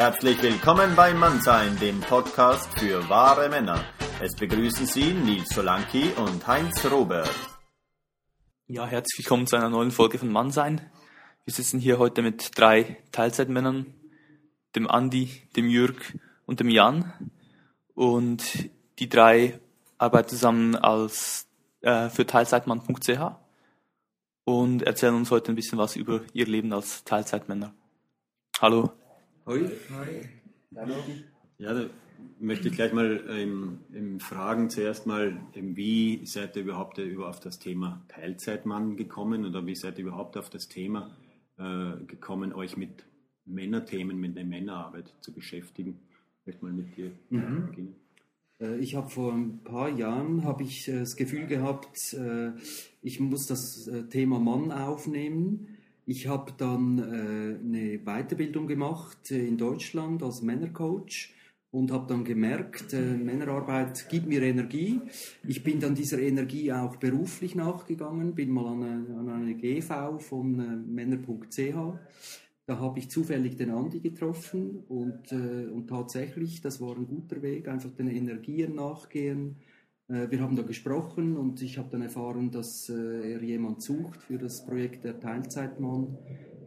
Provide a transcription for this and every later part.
Herzlich willkommen bei Mannsein, dem Podcast für wahre Männer. Es begrüßen Sie Nils Solanki und Heinz Robert. Ja, herzlich willkommen zu einer neuen Folge von Mannsein. Wir sitzen hier heute mit drei Teilzeitmännern, dem Andi, dem Jürg und dem Jan. Und die drei arbeiten zusammen als äh, für Teilzeitmann.ch und erzählen uns heute ein bisschen was über ihr Leben als Teilzeitmänner. Hallo. Hoi. Hi. Hallo. Ja, da möchte ich gleich mal ähm, ähm, fragen, zuerst mal, ähm, wie seid ihr überhaupt äh, über auf das Thema Teilzeitmann gekommen oder wie seid ihr überhaupt auf das Thema äh, gekommen, euch mit Männerthemen, mit der Männerarbeit zu beschäftigen? Vielleicht mal mit dir mhm. beginnen. Äh, ich habe vor ein paar Jahren habe ich äh, das Gefühl gehabt, ich muss das Thema Mann aufnehmen. Ich habe dann eine Weiterbildung gemacht in Deutschland als Männercoach und habe dann gemerkt, äh, Männerarbeit gibt mir Energie. Ich bin dann dieser Energie auch beruflich nachgegangen, bin mal an eine, an eine GV von äh, männer.ch. Da habe ich zufällig den Andi getroffen und, äh, und tatsächlich, das war ein guter Weg, einfach den Energien nachgehen. Äh, wir haben da gesprochen und ich habe dann erfahren, dass äh, er jemand sucht für das Projekt der Teilzeitmann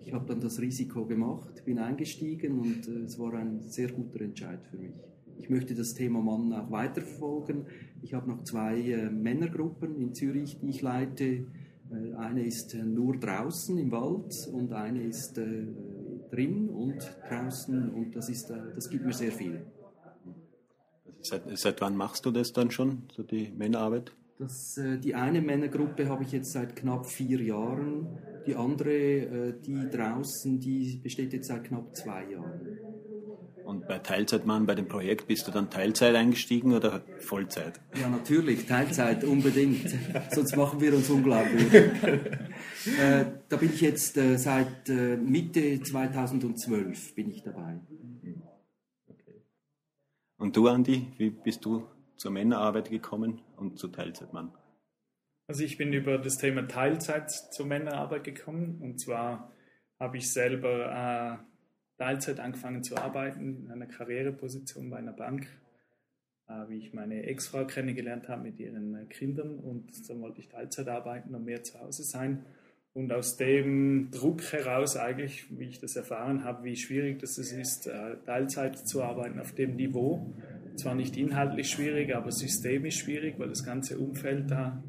ich habe dann das Risiko gemacht, bin eingestiegen und äh, es war ein sehr guter Entscheid für mich. Ich möchte das Thema Mann auch weiterverfolgen. Ich habe noch zwei Männergruppen in Zürich, die ich leite. Eine ist nur draußen im Wald und eine ist drin und draußen und das, ist, das gibt mir sehr viel. Seit, seit wann machst du das dann schon, so die Männerarbeit? Das, die eine Männergruppe habe ich jetzt seit knapp vier Jahren die andere, äh, die draußen, die besteht jetzt seit knapp zwei Jahren. Und bei Teilzeitmann, bei dem Projekt, bist du dann Teilzeit eingestiegen oder Vollzeit? Ja, natürlich, Teilzeit, unbedingt. Sonst machen wir uns unglaublich. äh, da bin ich jetzt äh, seit äh, Mitte 2012 bin ich dabei. Und du, Andi, wie bist du zur Männerarbeit gekommen und zu Teilzeitmann? Also ich bin über das Thema Teilzeit zur Männerarbeit gekommen und zwar habe ich selber äh, Teilzeit angefangen zu arbeiten in einer Karriereposition bei einer Bank, äh, wie ich meine Ex-Frau kennengelernt habe mit ihren äh, Kindern und dann wollte ich Teilzeit arbeiten und mehr zu Hause sein. Und aus dem Druck heraus eigentlich, wie ich das erfahren habe, wie schwierig das ist, äh, Teilzeit zu arbeiten auf dem Niveau. Zwar nicht inhaltlich schwierig, aber systemisch schwierig, weil das ganze Umfeld da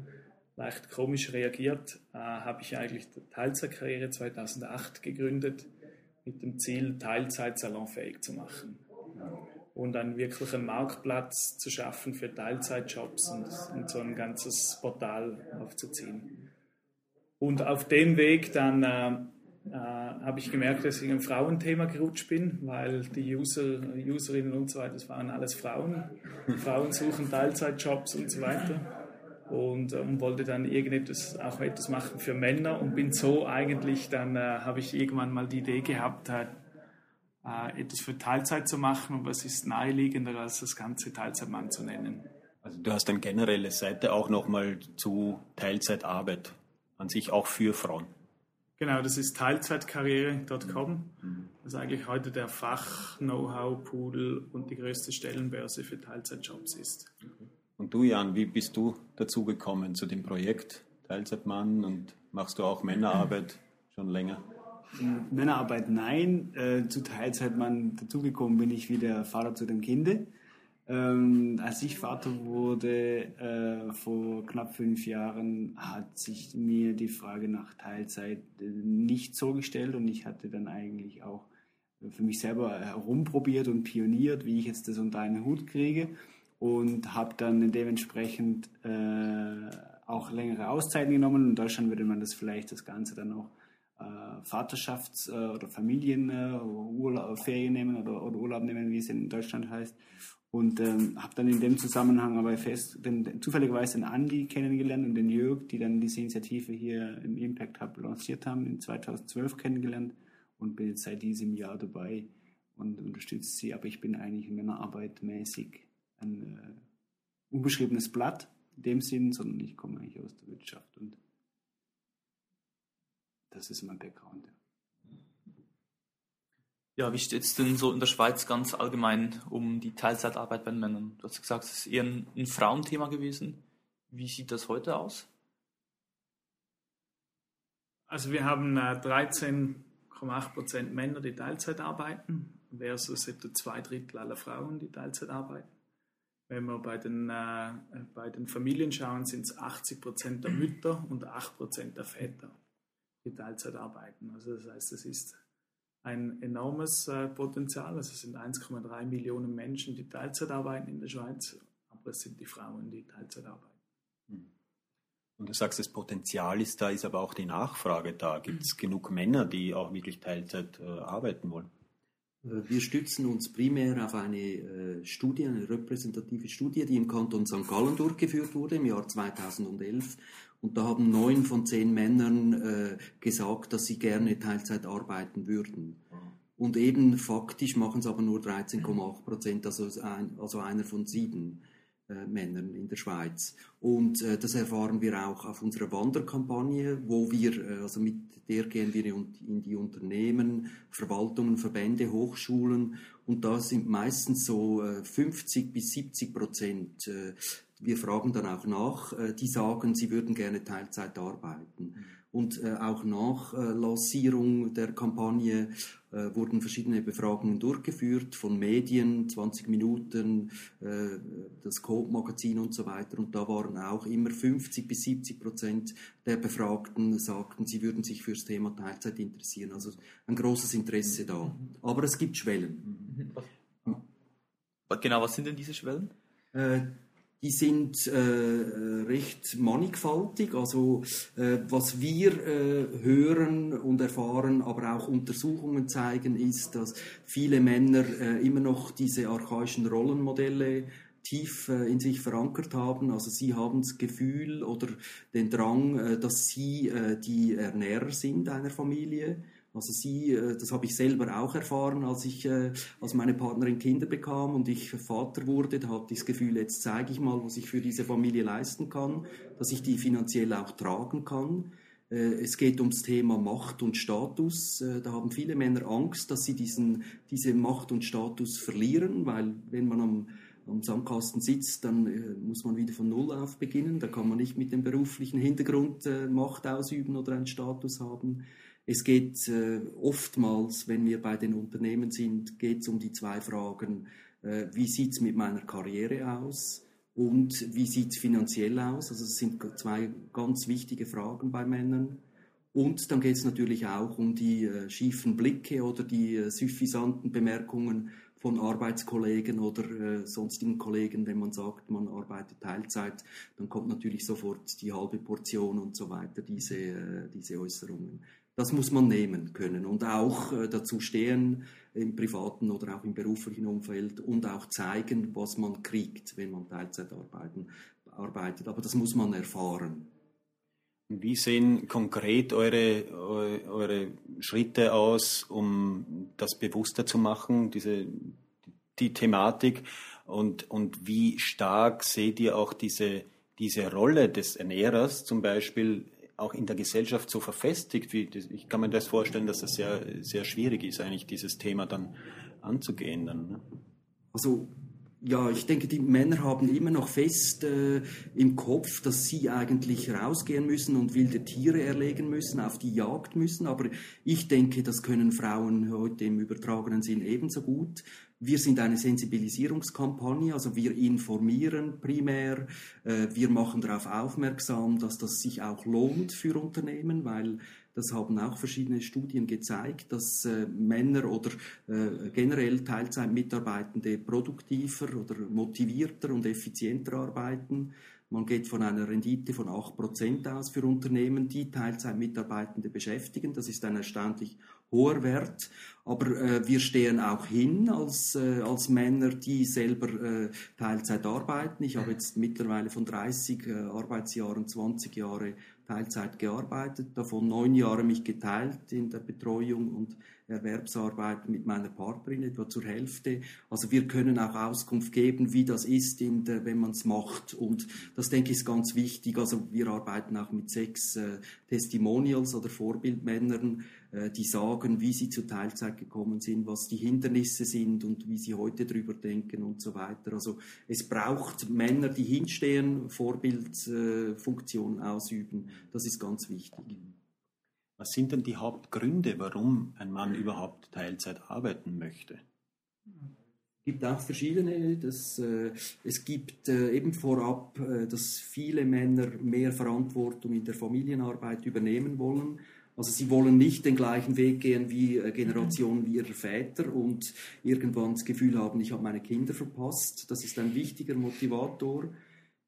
leicht komisch reagiert, äh, habe ich eigentlich die Teilzeitkarriere 2008 gegründet mit dem Ziel, Teilzeit salonfähig zu machen und einen wirklichen Marktplatz zu schaffen für Teilzeitjobs und, und so ein ganzes Portal aufzuziehen. Und auf dem Weg dann äh, äh, habe ich gemerkt, dass ich in ein Frauenthema gerutscht bin, weil die User, Userinnen und so weiter, das waren alles Frauen. Frauen suchen Teilzeitjobs und so weiter und, ähm, wollte dann irgendetwas auch etwas machen für Männer und bin so eigentlich dann äh, habe ich irgendwann mal die Idee gehabt äh, äh, etwas für Teilzeit zu machen und was ist naheliegender als das ganze Teilzeitmann zu nennen. Also du hast eine generelle Seite auch nochmal zu Teilzeitarbeit an sich auch für Frauen. Genau, das ist Teilzeitkarriere.com. Mhm. Das ist eigentlich heute der Fach-Know-how-Pool und die größte Stellenbörse für Teilzeitjobs ist. Mhm. Und du, Jan, wie bist du dazugekommen zu dem Projekt Teilzeitmann und machst du auch Männerarbeit schon länger? Männerarbeit nein, äh, zu Teilzeitmann dazugekommen bin ich wie der Vater zu dem Kinde. Ähm, als ich Vater wurde äh, vor knapp fünf Jahren, hat sich mir die Frage nach Teilzeit äh, nicht so gestellt und ich hatte dann eigentlich auch für mich selber herumprobiert und pioniert, wie ich jetzt das unter einen Hut kriege und habe dann dementsprechend äh, auch längere Auszeiten genommen. In Deutschland würde man das vielleicht das Ganze dann auch äh, Vaterschafts- äh, oder Familienferien äh, nehmen oder, Urlaub nehmen, wie es in Deutschland heißt. Und ähm, habe dann in dem Zusammenhang aber fest, den, zufälligerweise den Andi kennengelernt und den Jörg, die dann diese Initiative hier im Impact Hub lanciert haben, in 2012 kennengelernt und bin jetzt seit diesem Jahr dabei und unterstütze sie. Aber ich bin eigentlich in meiner Arbeit mäßig ein äh, unbeschriebenes Blatt in dem Sinn, sondern ich komme eigentlich aus der Wirtschaft und das ist mein Background. Ja, wie steht es denn so in der Schweiz ganz allgemein um die Teilzeitarbeit bei Männern? Du hast gesagt, es ist eher ein, ein Frauenthema gewesen. Wie sieht das heute aus? Also wir haben äh, 13,8 Prozent Männer, die Teilzeit arbeiten, versus etwa zwei Drittel aller Frauen, die Teilzeit arbeiten. Wenn wir bei den, äh, bei den Familien schauen, sind es 80 Prozent der Mütter und 8 Prozent der Väter, die Teilzeit arbeiten. Also das heißt, es ist ein enormes äh, Potenzial. Also es sind 1,3 Millionen Menschen, die Teilzeit arbeiten in der Schweiz, aber es sind die Frauen, die Teilzeit arbeiten. Hm. Und du sagst, das Potenzial ist da, ist aber auch die Nachfrage da. Gibt es genug Männer, die auch wirklich Teilzeit äh, arbeiten wollen? Äh, wir stützen uns primär auf eine äh, Studie, eine repräsentative Studie, die im Kanton St. Gallen durchgeführt wurde im Jahr 2011. Und da haben neun von zehn Männern äh, gesagt, dass sie gerne Teilzeit arbeiten würden. Und eben faktisch machen es aber nur 13,8 Prozent, also, ein, also einer von sieben äh, Männern in der Schweiz. Und äh, das erfahren wir auch auf unserer Wanderkampagne, wo wir, äh, also mit der gehen wir in die Unternehmen, Verwaltungen, Verbände, Hochschulen und da sind meistens so 50 bis 70 Prozent wir fragen dann auch nach, äh, die sagen, sie würden gerne Teilzeit arbeiten. Und äh, auch nach äh, Lancierung der Kampagne wurden verschiedene Befragungen durchgeführt von Medien, 20 Minuten, das Coop-Magazin und so weiter. Und da waren auch immer 50 bis 70 Prozent der Befragten sagten, sie würden sich fürs Thema Teilzeit interessieren. Also ein großes Interesse da. Aber es gibt Schwellen. Genau, was sind denn diese Schwellen? Die sind äh, recht mannigfaltig. Also äh, was wir äh, hören und erfahren, aber auch Untersuchungen zeigen, ist, dass viele Männer äh, immer noch diese archaischen Rollenmodelle tief äh, in sich verankert haben. Also sie haben das Gefühl oder den Drang, äh, dass sie die Ernährer sind einer Familie also sie, äh, das habe ich selber auch erfahren, als ich, äh, als meine Partnerin Kinder bekam und ich Vater wurde, da hatte ich das Gefühl, jetzt zeige ich mal, was ich für diese Familie leisten kann, dass ich die finanziell auch tragen kann. Äh, es geht ums Thema Macht und Status. Da haben viele Männer Angst, dass sie diesen, diese Macht und Status verlieren, weil wenn man am, am Sandkasten sitzt, dann muss man wieder von Null auf beginnen. Da kann man nicht mit dem beruflichen Hintergrund Macht ausüben oder einen Status haben. Es geht äh, oftmals, wenn wir bei den Unternehmen sind, geht es um die zwei Fragen, äh, wie sieht es mit meiner Karriere aus und wie sieht es finanziell aus. Also es sind zwei ganz wichtige Fragen bei Männern. Und dann geht es natürlich auch um die äh, schiefen Blicke oder die äh, suffisanten Bemerkungen von Arbeitskollegen oder äh, sonstigen Kollegen, wenn man sagt, man arbeitet Teilzeit, dann kommt natürlich sofort die halbe Portion und so weiter, diese, äh, diese Äußerungen das muss man nehmen können und auch äh, dazu stehen im privaten oder auch im beruflichen Umfeld und auch zeigen, was man kriegt, wenn man Teilzeit arbeiten, arbeitet. Aber das muss man erfahren. Wie sehen konkret eure, eure Schritte aus, um das bewusster zu machen, diese, die Thematik? Und, und wie stark seht ihr auch diese, diese Rolle des Ernährers zum Beispiel auch in der Gesellschaft so verfestigt, wie ich kann mir das vorstellen, dass das sehr, sehr schwierig ist, eigentlich dieses Thema dann anzugehen. Dann, ne? Also ja, ich denke, die Männer haben immer noch fest äh, im Kopf, dass sie eigentlich rausgehen müssen und wilde Tiere erlegen müssen, auf die Jagd müssen. Aber ich denke, das können Frauen heute im übertragenen Sinn ebenso gut. Wir sind eine Sensibilisierungskampagne, also wir informieren primär, äh, wir machen darauf aufmerksam, dass das sich auch lohnt für Unternehmen, weil das haben auch verschiedene Studien gezeigt, dass äh, Männer oder äh, generell Teilzeitmitarbeitende produktiver oder motivierter und effizienter arbeiten. Man geht von einer Rendite von 8% aus für Unternehmen, die Teilzeitmitarbeitende beschäftigen. Das ist ein erstaunlich hoher Wert. Aber äh, wir stehen auch hin als, äh, als Männer, die selber äh, Teilzeit arbeiten. Ich habe jetzt mittlerweile von 30 äh, Arbeitsjahren 20 Jahre Teilzeit gearbeitet, davon neun Jahre mich geteilt in der Betreuung und Erwerbsarbeit mit meiner Partnerin, etwa zur Hälfte. Also wir können auch Auskunft geben, wie das ist, der, wenn man es macht. Und das, denke ich, ist ganz wichtig. Also wir arbeiten auch mit sechs äh, Testimonials oder Vorbildmännern, äh, die sagen, wie sie zur Teilzeit gekommen sind, was die Hindernisse sind und wie sie heute drüber denken und so weiter. Also es braucht Männer, die hinstehen, Vorbildfunktion äh, ausüben. Das ist ganz wichtig. Was sind denn die Hauptgründe, warum ein Mann überhaupt Teilzeit arbeiten möchte? Es gibt auch verschiedene. Das, äh, es gibt äh, eben vorab, äh, dass viele Männer mehr Verantwortung in der Familienarbeit übernehmen wollen. Also sie wollen nicht den gleichen Weg gehen wie äh, Generationen wie ihrer Väter und irgendwann das Gefühl haben, ich habe meine Kinder verpasst. Das ist ein wichtiger Motivator.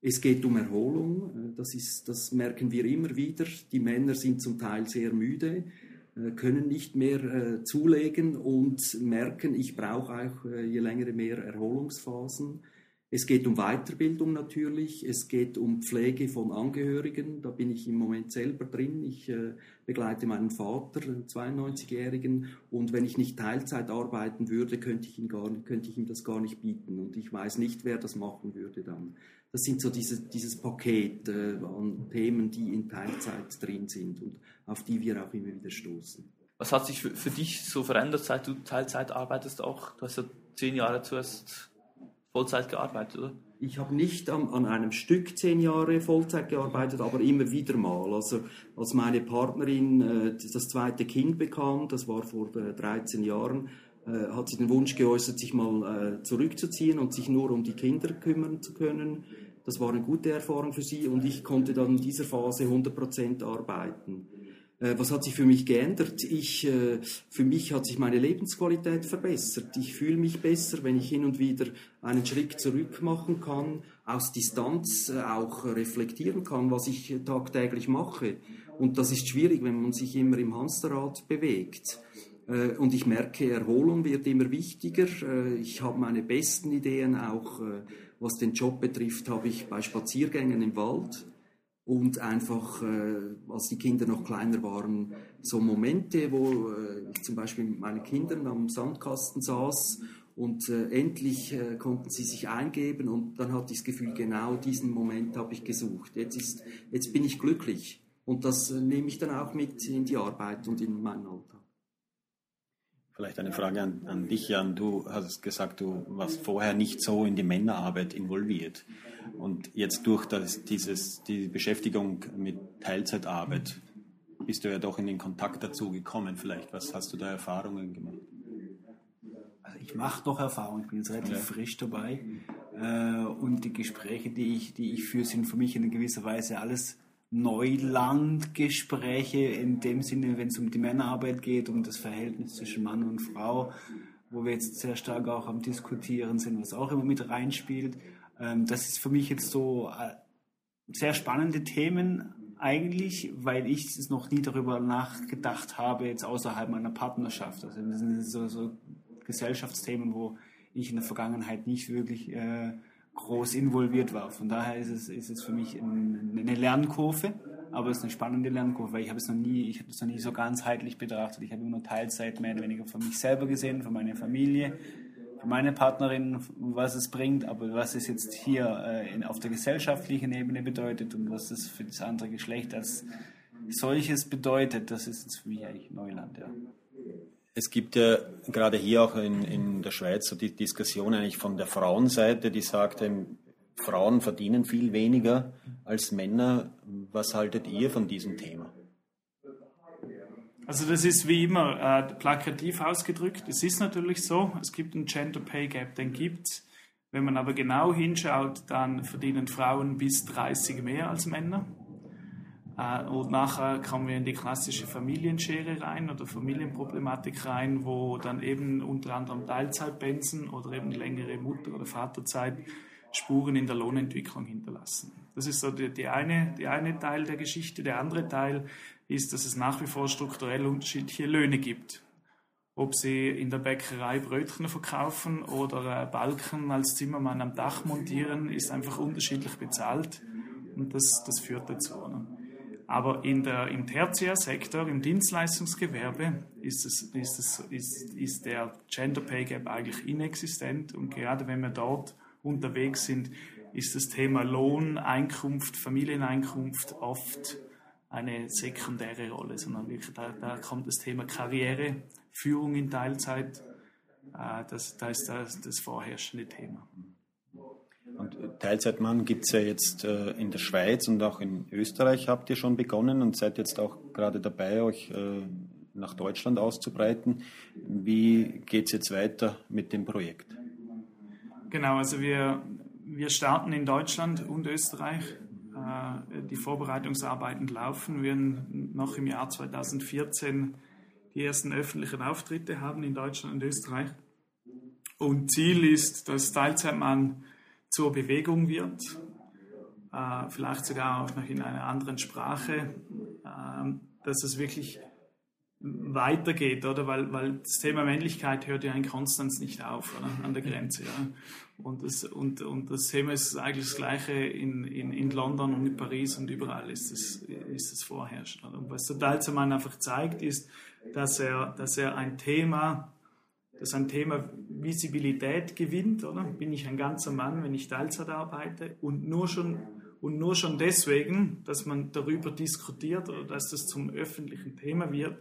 Es geht um Erholung, äh, das, ist, das merken wir immer wieder. Die Männer sind zum Teil sehr müde, äh, können nicht mehr äh, zulegen und merken, ich brauche auch je länger mehr Erholungsphasen. Es geht um Weiterbildung natürlich, es geht um Pflege von Angehörigen, da bin ich im Moment selber drin. Ich begleite meinen Vater, einen 92-Jährigen, und wenn ich nicht Teilzeit arbeiten würde, könnte ich, ihn gar könnte ich ihm das gar nicht bieten und ich weiß nicht, wer das machen würde dann. Das sind so diese, dieses Paket äh, an Themen, die in Teilzeit drin sind und auf die wir auch immer wieder stoßen. Was hat sich für, für dich so verändert, seit du Teilzeit arbeitest auch? Du hast ja zehn Jahre zuerst Vollzeit gearbeitet, oder? Ich habe nicht an, an, einem Stück zehn Jahre Vollzeit gearbeitet, aber immer wieder mal. Also als meine Partnerin äh, das zweite Kind bekam, das war vor äh, 13 Jahren, äh, hat sie den Wunsch geäußert, sich mal äh, zurückzuziehen und sich nur um die Kinder kümmern zu können. Das war eine gute Erfahrung für sie und ich konnte dann in dieser Phase 100% arbeiten. Äh, was hat sich für mich geändert? Ich, äh, für mich hat sich meine Lebensqualität verbessert. Ich fühle mich besser, wenn ich hin und wieder einen Schritt zurück machen kann, aus Distanz äh, auch reflektieren kann, was ich tagtäglich mache. Und das ist schwierig, wenn man sich immer im Hamsterrad bewegt. Und ich merke, Erholung wird immer wichtiger. Ich habe meine besten Ideen, auch was den Job betrifft, habe ich bei Spaziergängen im Wald und einfach, äh, als die Kinder noch kleiner waren, so Momente, wo äh, ich zum Beispiel mit meinen Kindern am Sandkasten saß und äh, endlich äh, konnten sie sich eingeben und dann hatte ich das Gefühl, genau diesen Moment habe ich gesucht. Jetzt, ist, jetzt bin ich glücklich und das äh, nehme ich dann auch mit in die Arbeit und in meinen Alltag. Vielleicht eine Frage an, an dich, Jan. Du hast gesagt, du warst vorher nicht so in die Männerarbeit involviert. Und jetzt durch das, dieses, die Beschäftigung mit Teilzeitarbeit bist du ja doch in den Kontakt dazu gekommen. Vielleicht, was hast du da Erfahrungen gemacht? Also ich mache doch Erfahrungen, ich bin jetzt relativ ja. frisch dabei. Äh, und die Gespräche, die ich, die ich führe, sind für mich in gewisser Weise alles Neulandgespräche in dem Sinne, wenn es um die Männerarbeit geht, um das Verhältnis zwischen Mann und Frau, wo wir jetzt sehr stark auch am Diskutieren sind, was auch immer mit reinspielt. Ähm, das ist für mich jetzt so äh, sehr spannende Themen eigentlich, weil ich es noch nie darüber nachgedacht habe, jetzt außerhalb meiner Partnerschaft. Also das sind so, so Gesellschaftsthemen, wo ich in der Vergangenheit nicht wirklich äh, groß involviert war. Von daher ist es, ist es für mich eine Lernkurve, aber es ist eine spannende Lernkurve, weil ich habe es noch nie, ich habe es noch nie so ganzheitlich betrachtet. Ich habe immer nur Teilzeit mehr oder weniger für mich selber gesehen, für meine Familie, für meine Partnerin, was es bringt, aber was es jetzt hier äh, in, auf der gesellschaftlichen Ebene bedeutet und was es für das andere Geschlecht als solches bedeutet, das ist jetzt für mich eigentlich Neuland, ja. Es gibt ja gerade hier auch in, in der Schweiz so die Diskussion eigentlich von der Frauenseite, die sagt, Frauen verdienen viel weniger als Männer. Was haltet ihr von diesem Thema? Also das ist wie immer äh, plakativ ausgedrückt. Es ist natürlich so, es gibt einen Gender Pay Gap, den gibt es. Wenn man aber genau hinschaut, dann verdienen Frauen bis 30 mehr als Männer. Äh, und nachher kommen wir in die klassische Familienschere rein oder Familienproblematik rein, wo dann eben unter anderem Teilzeitpensen oder eben längere Mutter- oder Vaterzeit Spuren in der Lohnentwicklung hinterlassen. Das ist so die, die, eine, die eine Teil der Geschichte. Der andere Teil ist, dass es nach wie vor strukturell unterschiedliche Löhne gibt. Ob sie in der Bäckerei Brötchen verkaufen oder Balken als Zimmermann am Dach montieren, ist einfach unterschiedlich bezahlt und das, das führt dazu. Ne? Aber in der, im Tertiärsektor, im Dienstleistungsgewerbe, ist, es, ist, es, ist, ist der Gender Pay Gap eigentlich inexistent. Und gerade wenn wir dort unterwegs sind, ist das Thema Lohn, Einkunft, Familieneinkunft oft eine sekundäre Rolle, sondern wirklich, da, da kommt das Thema Karriere, Führung in Teilzeit, äh, das, das ist das, das vorherrschende Thema. Und Teilzeitmann gibt es ja jetzt äh, in der Schweiz und auch in Österreich habt ihr schon begonnen und seid jetzt auch gerade dabei, euch äh, nach Deutschland auszubreiten. Wie geht es jetzt weiter mit dem Projekt? Genau, also wir, wir starten in Deutschland und Österreich. Äh, die Vorbereitungsarbeiten laufen. Wir werden noch im Jahr 2014 die ersten öffentlichen Auftritte haben in Deutschland und Österreich. Und Ziel ist, dass Teilzeitmann zur Bewegung wird, äh, vielleicht sogar auch noch in einer anderen Sprache, äh, dass es wirklich weitergeht, oder? Weil, weil das Thema Männlichkeit hört ja in Konstanz nicht auf, oder? An der Grenze, ja. Und das, und, und das Thema ist eigentlich das Gleiche in, in, in London und in Paris und überall ist es, ist es vorherrschend. Und was der Dalzermann einfach zeigt, ist, dass er, dass er ein Thema dass ein Thema Visibilität gewinnt, oder? Bin ich ein ganzer Mann, wenn ich Teilzeit arbeite? Und nur schon, und nur schon deswegen, dass man darüber diskutiert oder dass das zum öffentlichen Thema wird,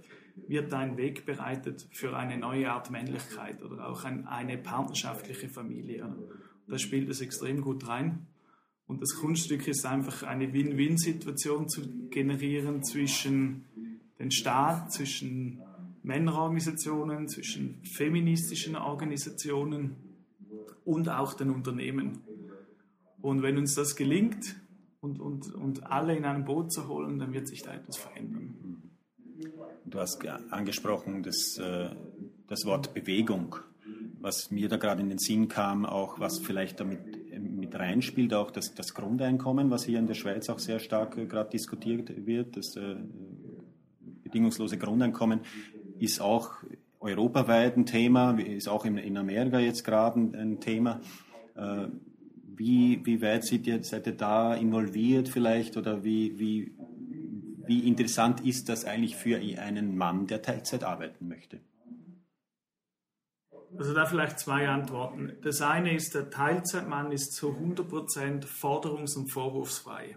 wird ein Weg bereitet für eine neue Art Männlichkeit oder auch ein, eine partnerschaftliche Familie. Da spielt es extrem gut rein. Und das Kunststück ist einfach eine Win-Win-Situation zu generieren zwischen den Staat, zwischen Männerorganisationen, zwischen feministischen Organisationen und auch den Unternehmen. Und wenn uns das gelingt und, und, und alle in einem Boot zu holen, dann wird sich da etwas verändern. Du hast angesprochen das, äh, das Wort Bewegung, was mir da gerade in den Sinn kam, auch was vielleicht damit mit reinspielt, auch das, das Grundeinkommen, was hier in der Schweiz auch sehr stark äh, gerade diskutiert wird, das äh, bedingungslose Grundeinkommen ist auch europaweit ein Thema, ist auch in, in Amerika jetzt gerade ein, ein, Thema. Äh, wie, wie weit seid ihr, seid ihr da involviert vielleicht oder wie, wie, wie interessant ist das eigentlich für einen Mann, der Teilzeit arbeiten möchte? Also da vielleicht zwei Antworten. Das eine ist, der Teilzeitmann ist zu 100% forderungs- und vorwurfsfrei.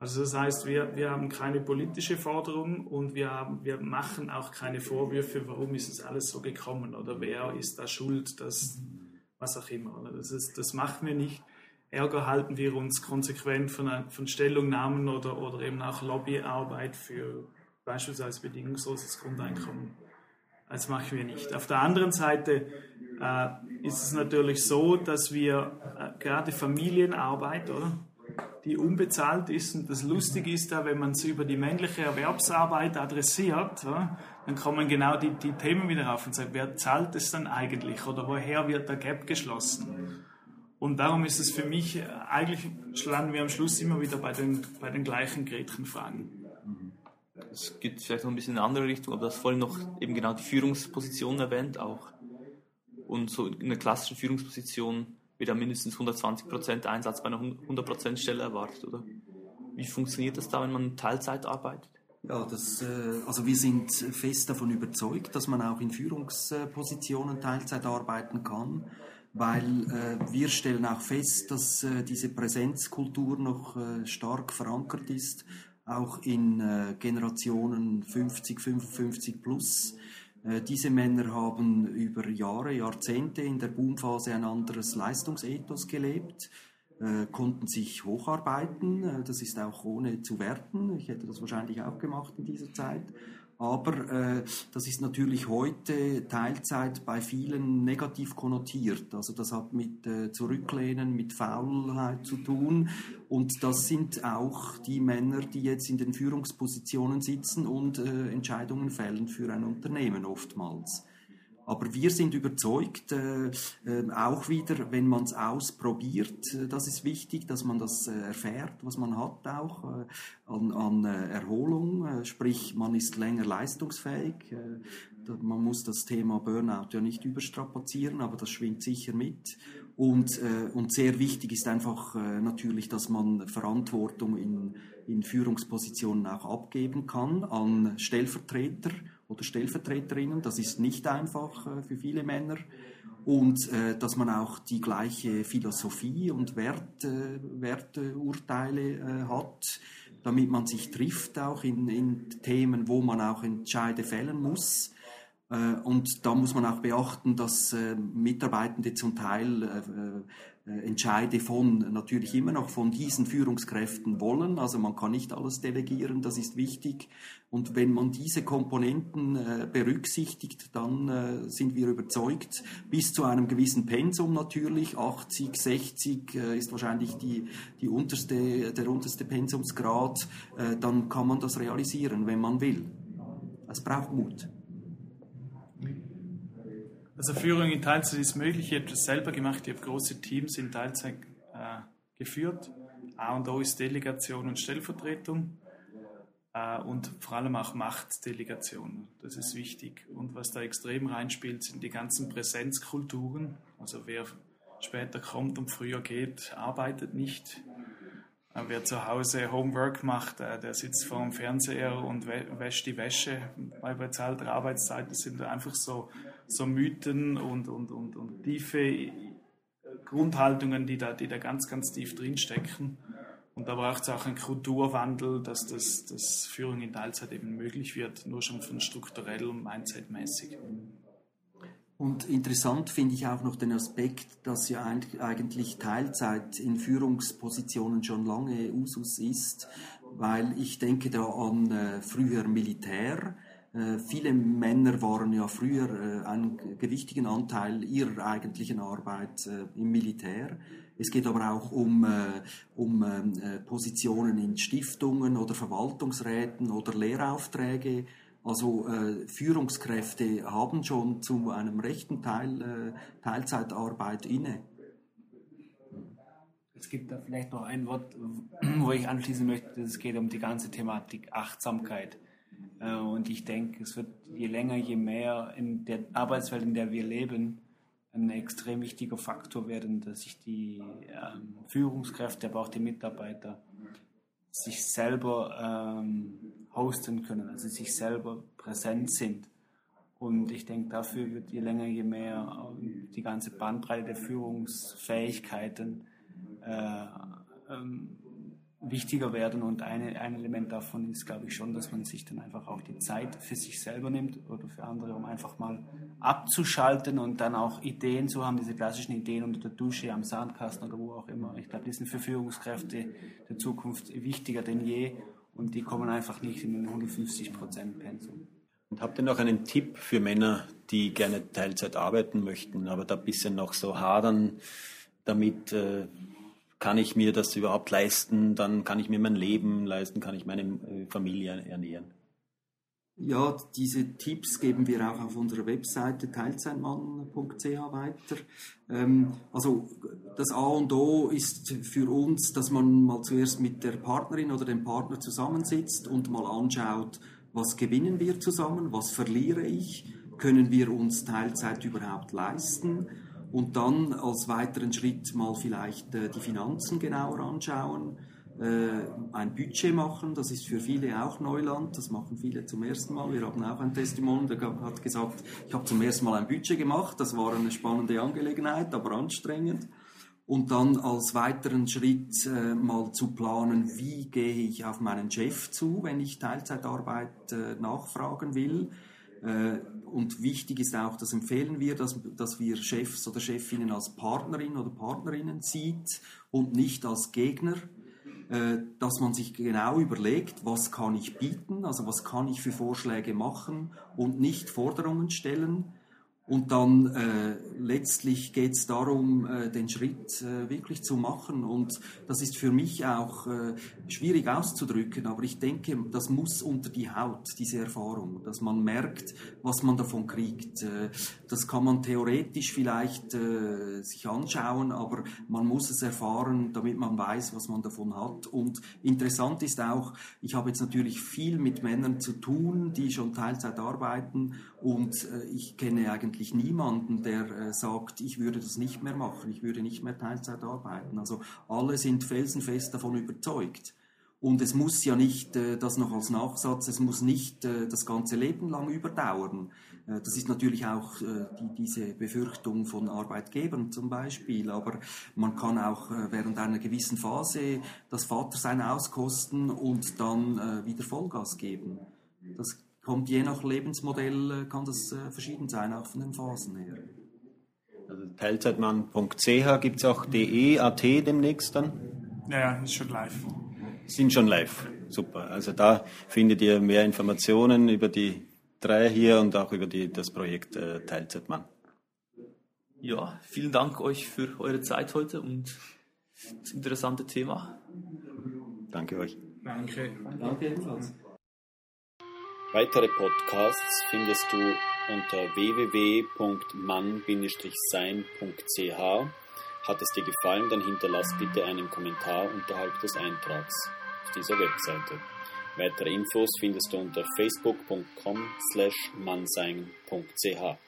Also das heißt, wir, wir haben keine politische Forderung und wir, haben, wir machen auch keine Vorwürfe, warum ist es alles so gekommen oder wer ist da schuld, das, was auch immer. Das, ist, das machen wir nicht. Ärger halten wir uns konsequent von, von Stellungnahmen oder, oder eben auch Lobbyarbeit für beispielsweise bedingungsloses Grundeinkommen. Das machen wir nicht. Auf der anderen Seite äh, ist es natürlich so, dass wir äh, gerade Familienarbeit, oder? Die unbezahlt ist. Und das Lustige ist da, wenn man es über die männliche Erwerbsarbeit adressiert, dann kommen genau die, die Themen wieder auf und sagt, wer zahlt es dann eigentlich oder woher wird der Gap geschlossen? Und darum ist es für mich, eigentlich schlagen wir am Schluss immer wieder bei den, bei den gleichen Gretchenfragen. Es geht vielleicht noch ein bisschen in eine andere Richtung, aber das vorhin noch eben genau die Führungsposition erwähnt auch. Und so in einer klassischen Führungsposition wird mindestens 120% Einsatz bei einer 100% Stelle erwartet, oder? Wie funktioniert das da, wenn man Teilzeit arbeitet? Ja, das, äh, also wir sind fest davon überzeugt, dass man auch in Führungspositionen Teilzeit arbeiten kann, weil äh, wir stellen auch fest, dass äh, diese Präsenzkultur noch stark verankert ist, auch in Generationen 50, 55 plus diese Männer haben über Jahre, Jahrzehnte in der Boomphase ein anderes Leistungsethos gelebt, äh, konnten sich hocharbeiten. Äh, das ist auch ohne zu werten. Ich hätte das wahrscheinlich auch gemacht in dieser Zeit. Aber äh, das ist natürlich heute Teilzeit bei vielen negativ konnotiert. Also das hat mit äh, Zurücklehnen, mit Faulheit zu tun. Und das sind auch die Männer, die jetzt in den Führungspositionen sitzen und äh, Entscheidungen fällen für ein Unternehmen oftmals. Aber wir sind überzeugt, äh, äh, auch wieder, wenn man es ausprobiert, äh, das ist wichtig, dass man das äh, erfährt, was man hat auch äh, an, an Erholung, sprich man ist länger leistungsfähig. man muss das Thema Burnout ja nicht überstrapazieren, aber das schwingt sicher mit. Und, und sehr wichtig ist einfach natürlich, dass man Verantwortung in, in Führungspositionen auch abgeben kann an Stellvertreter oder Stellvertreterinnen. Das ist nicht einfach äh, für viele Männer. Und äh, dass man auch die gleiche Philosophie und Wert, äh, Werteurteile hat, damit man sich trifft auch in, in Themen, wo man auch Entscheide fällen muss. Äh, und da muss man auch beachten, dass äh, Mitarbeitende zum Teil Entscheide von natürlich immer noch von diesen Führungskräften wollen. Also man kann nicht alles delegieren, das ist wichtig. Und wenn man diese Komponenten berücksichtigt, dann sind wir überzeugt, bis zu einem gewissen Pensum natürlich, 80, 60 ist wahrscheinlich die, die unterste, der unterste Pensumsgrad, dann kann man das realisieren, wenn man will. Es braucht Mut. Also Führung in Teilzeit ist möglich. Ich habe das selber gemacht. Ich habe große Teams in Teilzeit äh, geführt. A und O ist Delegation und Stellvertretung äh, und vor allem auch Machtdelegation. Das ist wichtig. Und was da extrem reinspielt, sind die ganzen Präsenzkulturen. Also wer später kommt und früher geht, arbeitet nicht. Äh, wer zu Hause Homework macht, äh, der sitzt vor dem Fernseher und wäscht die Wäsche bei bezahlter Arbeitszeit. Das sind einfach so so Mythen und, und, und, und tiefe Grundhaltungen, die da, die da ganz, ganz tief drinstecken. Und da braucht es auch einen Kulturwandel, dass das, das Führung in Teilzeit eben möglich wird, nur schon von strukturell und mindsetmäßig. Und interessant finde ich auch noch den Aspekt, dass ja eigentlich Teilzeit in Führungspositionen schon lange Usus ist, weil ich denke da an äh, früher Militär, äh, viele Männer waren ja früher äh, einen gewichtigen Anteil ihrer eigentlichen Arbeit äh, im Militär. Es geht aber auch um, um ähm, Positionen in Stiftungen oder Verwaltungsräten oder Lehraufträge. Also äh, Führungskräfte haben schon zu einem rechten Teil äh, Teilzeitarbeit inne. Es gibt da vielleicht noch ein Wort, wo ich anschließen möchte. Es geht um die ganze Thematik Achtsamkeit. Äh, und ich denke, es wird je länger, je mehr in der Arbeitswelt, in der wir leben, ein extrem wichtiger Faktor werden, dass sich die ähm, Führungskräfte, aber auch die Mitarbeiter sich selber ähm, hosten können, also sich selber präsent sind. Und ich denke, dafür wird je länger, je mehr ähm, die ganze Bandbreite der Führungsfähigkeiten äh, ähm, wichtiger werden. Und eine, ein Element davon ist, glaube ich, schon, dass man sich dann einfach auch die Zeit für sich selber nimmt oder für andere, um einfach mal abzuschalten und dann auch Ideen zu haben, diese klassischen Ideen unter der Dusche, am Sandkasten oder wo auch immer. Ich glaube, die sind für Führungskräfte der Zukunft wichtiger denn je und die kommen einfach nicht in den 150 Prozent Pensum. Und habt ihr noch einen Tipp für Männer, die gerne Teilzeit arbeiten möchten, aber da ein bisschen noch so hadern damit, äh, kann ich mir das überhaupt leisten, dann kann ich mir mein Leben leisten, kann ich meine äh, Familie ernähren. Ja, diese Tipps geben wir auch auf unserer Webseite teilzeitmann.ch weiter. Ähm, also das A und O ist für uns, dass man mal zuerst mit der Partnerin oder dem Partner zusammensitzt und mal anschaut, was gewinnen wir zusammen, was verliere ich, können wir uns Teilzeit überhaupt leisten und dann als weiteren Schritt mal vielleicht äh, die Finanzen genauer anschauen, äh, ein Budget machen, das ist für viele auch Neuland, das machen viele zum ersten Mal. Wir haben auch ein Testimonial, der hat gesagt, ich habe zum ersten Mal ein Budget gemacht, das war eine spannende Angelegenheit, aber anstrengend. Und dann als weiteren Schritt äh, mal zu planen, wie gehe ich auf meinen Chef zu, wenn ich Teilzeitarbeit äh, nachfragen will und wichtig ist auch, das empfehlen wir, dass, dass wir Chefs oder Chefinnen als Partnerin oder Partnerinnen sieht und nicht als Gegner, äh, dass man sich genau überlegt, was kann ich bieten, also was kann ich für Vorschläge machen und nicht Forderungen stellen, und dann äh, letztlich geht es darum, äh, den Schritt äh, wirklich zu machen. Und das ist für mich auch äh, schwierig auszudrücken, aber ich denke, das muss unter die Haut, diese Erfahrung, dass man merkt, was man davon kriegt. Äh, das kann man theoretisch vielleicht äh, sich anschauen, aber man muss es erfahren, damit man weiß, was man davon hat. Und interessant ist auch, ich habe jetzt natürlich viel mit Männern zu tun, die schon Teilzeit arbeiten und ich kenne eigentlich eigentlich niemanden, der äh, sagt, ich würde das nicht mehr machen, ich würde nicht mehr Teilzeit arbeiten. Also alle sind felsenfest davon überzeugt. Und es muss ja nicht, äh, das noch als Nachsatz, es muss nicht äh, das ganze Leben lang überdauern. Das ist natürlich auch die, diese Befürchtung von Arbeitgebern zum Beispiel, aber man kann auch äh, während einer gewissen Phase das Vatersein auskosten und dann wieder Vollgas geben. Das kommt je nach Lebensmodell, kann das verschieden sein, auch von den Phasen her. Also Teilzeitmann.ch gibt es auch de, at demnächst dann? Ja, ja, ist schon live sind schon live. Super. Also da findet ihr mehr Informationen über die drei hier und auch über die, das Projekt äh, Teilzeitmann. Ja, vielen Dank euch für eure Zeit heute und das interessante Thema. Danke euch. Danke. Danke ebenfalls. Weitere Podcasts findest du unter www.mann-sein.ch. Hat es dir gefallen, dann hinterlass bitte einen Kommentar unterhalb des Eintrags auf dieser Webseite. Weitere Infos findest du unter facebook.com slash mannsein.ch.